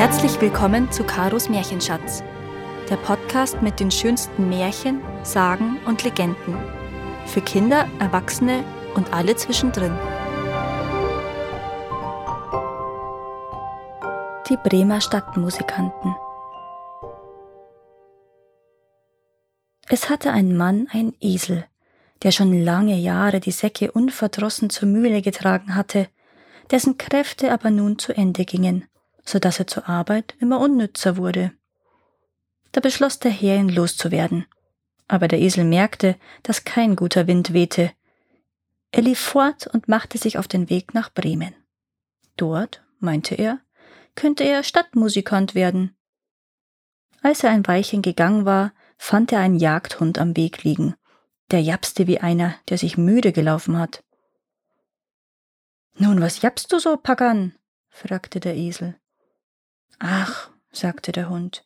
Herzlich willkommen zu Karos Märchenschatz, der Podcast mit den schönsten Märchen, Sagen und Legenden. Für Kinder, Erwachsene und alle zwischendrin. Die Bremer Stadtmusikanten. Es hatte ein Mann einen Esel, der schon lange Jahre die Säcke unverdrossen zur Mühle getragen hatte, dessen Kräfte aber nun zu Ende gingen, so dass er zur Arbeit immer unnützer wurde. Da beschloss der Herr, ihn loszuwerden. Aber der Esel merkte, dass kein guter Wind wehte. Er lief fort und machte sich auf den Weg nach Bremen. Dort, meinte er, könnte er Stadtmusikant werden. Als er ein Weilchen gegangen war, fand er einen Jagdhund am Weg liegen. Der japste wie einer, der sich müde gelaufen hat. Nun, was japst du so, Pagan? fragte der Esel. Ach, sagte der Hund,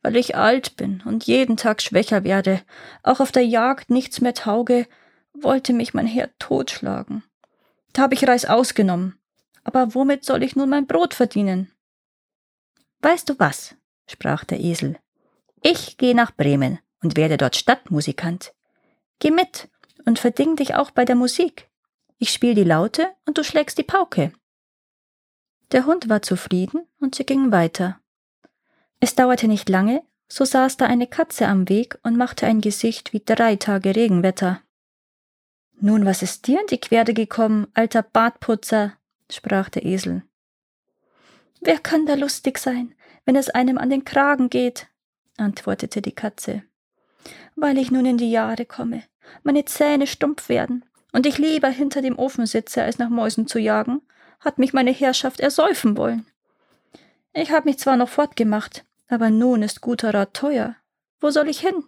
weil ich alt bin und jeden Tag schwächer werde, auch auf der Jagd nichts mehr tauge, wollte mich mein Herr totschlagen. Da habe ich Reis ausgenommen. Aber womit soll ich nun mein Brot verdienen? Weißt du was? sprach der Esel. Ich gehe nach Bremen und werde dort Stadtmusikant. Geh mit und verding dich auch bei der Musik. Ich spiel die Laute und du schlägst die Pauke. Der Hund war zufrieden und sie gingen weiter. Es dauerte nicht lange, so saß da eine Katze am Weg und machte ein Gesicht wie drei Tage Regenwetter. Nun, was ist dir in die Querde gekommen, alter Bartputzer? sprach der Esel. Wer kann da lustig sein, wenn es einem an den Kragen geht? antwortete die Katze. Weil ich nun in die Jahre komme, meine Zähne stumpf werden und ich lieber hinter dem Ofen sitze, als nach Mäusen zu jagen, hat mich meine Herrschaft ersäufen wollen. Ich habe mich zwar noch fortgemacht, aber nun ist guter Rat teuer. Wo soll ich hin?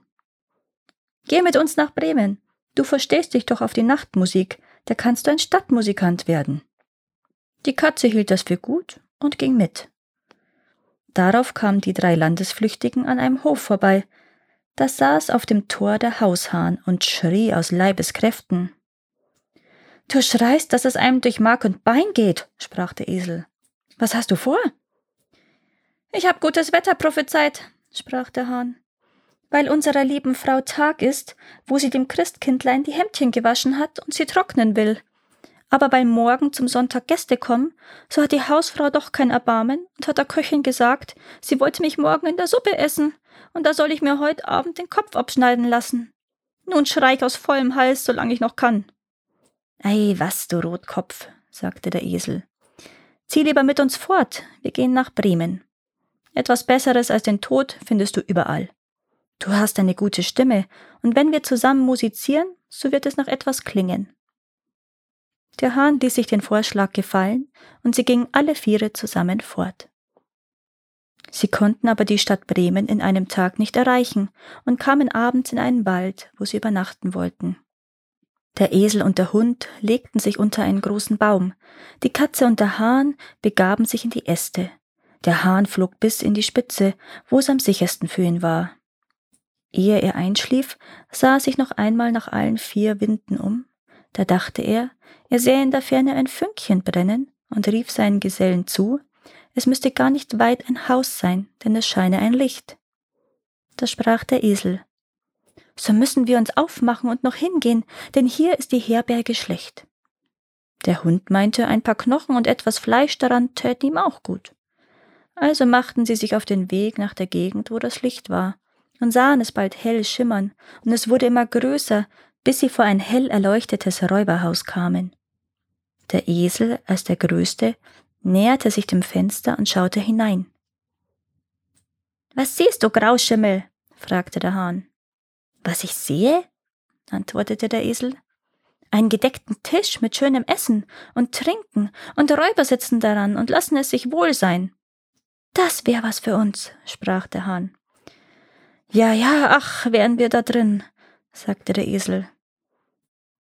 Geh mit uns nach Bremen. Du verstehst dich doch auf die Nachtmusik, da kannst du ein Stadtmusikant werden. Die Katze hielt das für gut und ging mit. Darauf kamen die drei Landesflüchtigen an einem Hof vorbei. Da saß auf dem Tor der Haushahn und schrie aus Leibeskräften. Du schreist, dass es einem durch Mark und Bein geht, sprach der Esel. Was hast du vor? Ich hab gutes Wetter prophezeit, sprach der Hahn. Weil unserer lieben Frau Tag ist, wo sie dem Christkindlein die Hemdchen gewaschen hat und sie trocknen will. Aber weil morgen zum Sonntag Gäste kommen, so hat die Hausfrau doch kein Erbarmen und hat der Köchin gesagt, sie wollte mich morgen in der Suppe essen, und da soll ich mir heute Abend den Kopf abschneiden lassen. Nun schrei ich aus vollem Hals, solange ich noch kann. Ei, was, du Rotkopf, sagte der Esel. Zieh lieber mit uns fort, wir gehen nach Bremen. Etwas Besseres als den Tod findest du überall. Du hast eine gute Stimme, und wenn wir zusammen musizieren, so wird es nach etwas klingen. Der Hahn ließ sich den Vorschlag gefallen, und sie gingen alle Viere zusammen fort. Sie konnten aber die Stadt Bremen in einem Tag nicht erreichen und kamen abends in einen Wald, wo sie übernachten wollten. Der Esel und der Hund legten sich unter einen großen Baum, die Katze und der Hahn begaben sich in die Äste. Der Hahn flog bis in die Spitze, wo es am sichersten für ihn war. Ehe er einschlief, sah er sich noch einmal nach allen vier Winden um. Da dachte er, er sähe in der Ferne ein Fünkchen brennen und rief seinen Gesellen zu, es müsste gar nicht weit ein Haus sein, denn es scheine ein Licht. Da sprach der Esel, so müssen wir uns aufmachen und noch hingehen, denn hier ist die Herberge schlecht. Der Hund meinte, ein paar Knochen und etwas Fleisch daran täten ihm auch gut. Also machten sie sich auf den Weg nach der Gegend, wo das Licht war, und sahen es bald hell schimmern, und es wurde immer größer, bis sie vor ein hell erleuchtetes Räuberhaus kamen. Der Esel, als der größte, näherte sich dem Fenster und schaute hinein. Was siehst du, Grauschimmel? fragte der Hahn. Was ich sehe? antwortete der Esel. Einen gedeckten Tisch mit schönem Essen und Trinken, und Räuber sitzen daran und lassen es sich wohl sein. Das wär was für uns, sprach der Hahn. Ja, ja, ach, wären wir da drin, sagte der Esel.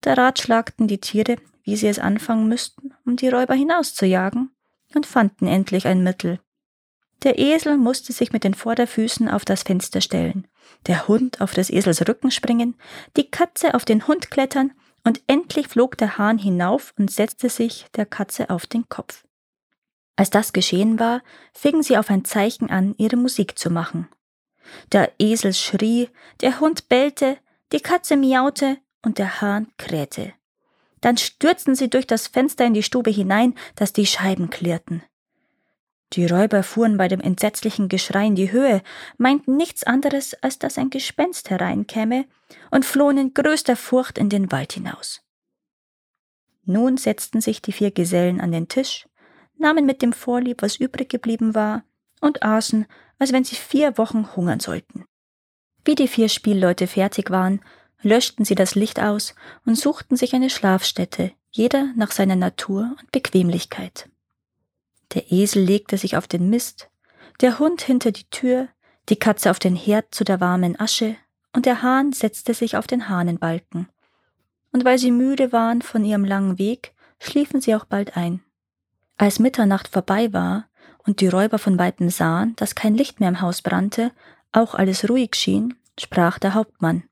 Da ratschlagten die Tiere, wie sie es anfangen müssten, um die Räuber hinauszujagen, und fanden endlich ein Mittel. Der Esel musste sich mit den Vorderfüßen auf das Fenster stellen, der Hund auf des Esels Rücken springen, die Katze auf den Hund klettern, und endlich flog der Hahn hinauf und setzte sich der Katze auf den Kopf. Als das geschehen war, fingen sie auf ein Zeichen an, ihre Musik zu machen. Der Esel schrie, der Hund bellte, die Katze miaute und der Hahn krähte. Dann stürzten sie durch das Fenster in die Stube hinein, dass die Scheiben klirrten. Die Räuber fuhren bei dem entsetzlichen Geschrei in die Höhe, meinten nichts anderes, als dass ein Gespenst hereinkäme, und flohen in größter Furcht in den Wald hinaus. Nun setzten sich die vier Gesellen an den Tisch, nahmen mit dem Vorlieb, was übrig geblieben war, und aßen, als wenn sie vier Wochen hungern sollten. Wie die vier Spielleute fertig waren, löschten sie das Licht aus und suchten sich eine Schlafstätte, jeder nach seiner Natur und Bequemlichkeit. Der Esel legte sich auf den Mist, der Hund hinter die Tür, die Katze auf den Herd zu der warmen Asche, und der Hahn setzte sich auf den Hahnenbalken. Und weil sie müde waren von ihrem langen Weg, schliefen sie auch bald ein. Als Mitternacht vorbei war und die Räuber von weitem sahen, dass kein Licht mehr im Haus brannte, auch alles ruhig schien, sprach der Hauptmann.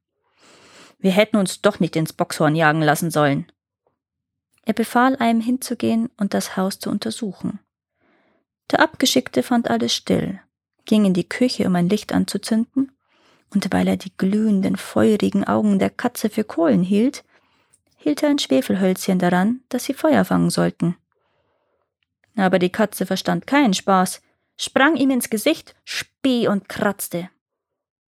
Wir hätten uns doch nicht ins Boxhorn jagen lassen sollen. Er befahl einem hinzugehen und das Haus zu untersuchen. Der Abgeschickte fand alles still, ging in die Küche, um ein Licht anzuzünden, und weil er die glühenden, feurigen Augen der Katze für Kohlen hielt, hielt er ein Schwefelhölzchen daran, dass sie Feuer fangen sollten. Aber die Katze verstand keinen Spaß, sprang ihm ins Gesicht, spie und kratzte.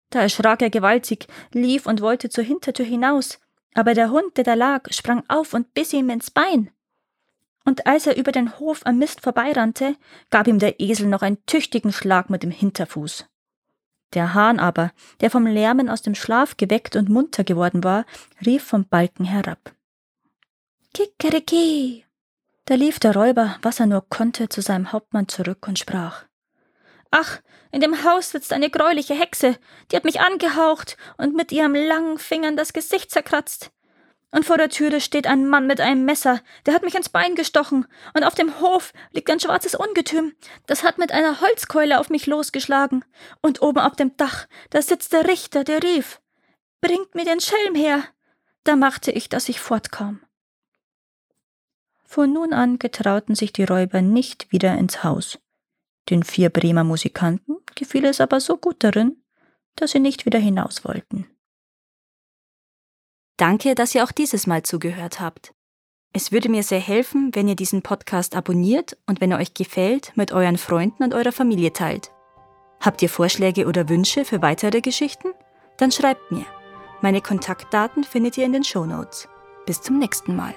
Da erschrak er gewaltig, lief und wollte zur Hintertür hinaus, aber der Hund, der da lag, sprang auf und biss ihm ins Bein. Und als er über den Hof am Mist vorbeirannte, gab ihm der Esel noch einen tüchtigen Schlag mit dem Hinterfuß. Der Hahn aber, der vom Lärmen aus dem Schlaf geweckt und munter geworden war, rief vom Balken herab. Kikeriki! Da lief der Räuber, was er nur konnte, zu seinem Hauptmann zurück und sprach. Ach, in dem Haus sitzt eine greuliche Hexe, die hat mich angehaucht und mit ihrem langen Fingern das Gesicht zerkratzt. Und vor der Türe steht ein Mann mit einem Messer, der hat mich ins Bein gestochen, und auf dem Hof liegt ein schwarzes Ungetüm, das hat mit einer Holzkeule auf mich losgeschlagen, und oben auf dem Dach, da sitzt der Richter, der rief Bringt mir den Schelm her. Da machte ich, dass ich fortkam. Von nun an getrauten sich die Räuber nicht wieder ins Haus. Den vier Bremer Musikanten gefiel es aber so gut darin, dass sie nicht wieder hinaus wollten. Danke, dass ihr auch dieses Mal zugehört habt. Es würde mir sehr helfen, wenn ihr diesen Podcast abonniert und wenn er euch gefällt, mit euren Freunden und eurer Familie teilt. Habt ihr Vorschläge oder Wünsche für weitere Geschichten? Dann schreibt mir. Meine Kontaktdaten findet ihr in den Show Notes. Bis zum nächsten Mal.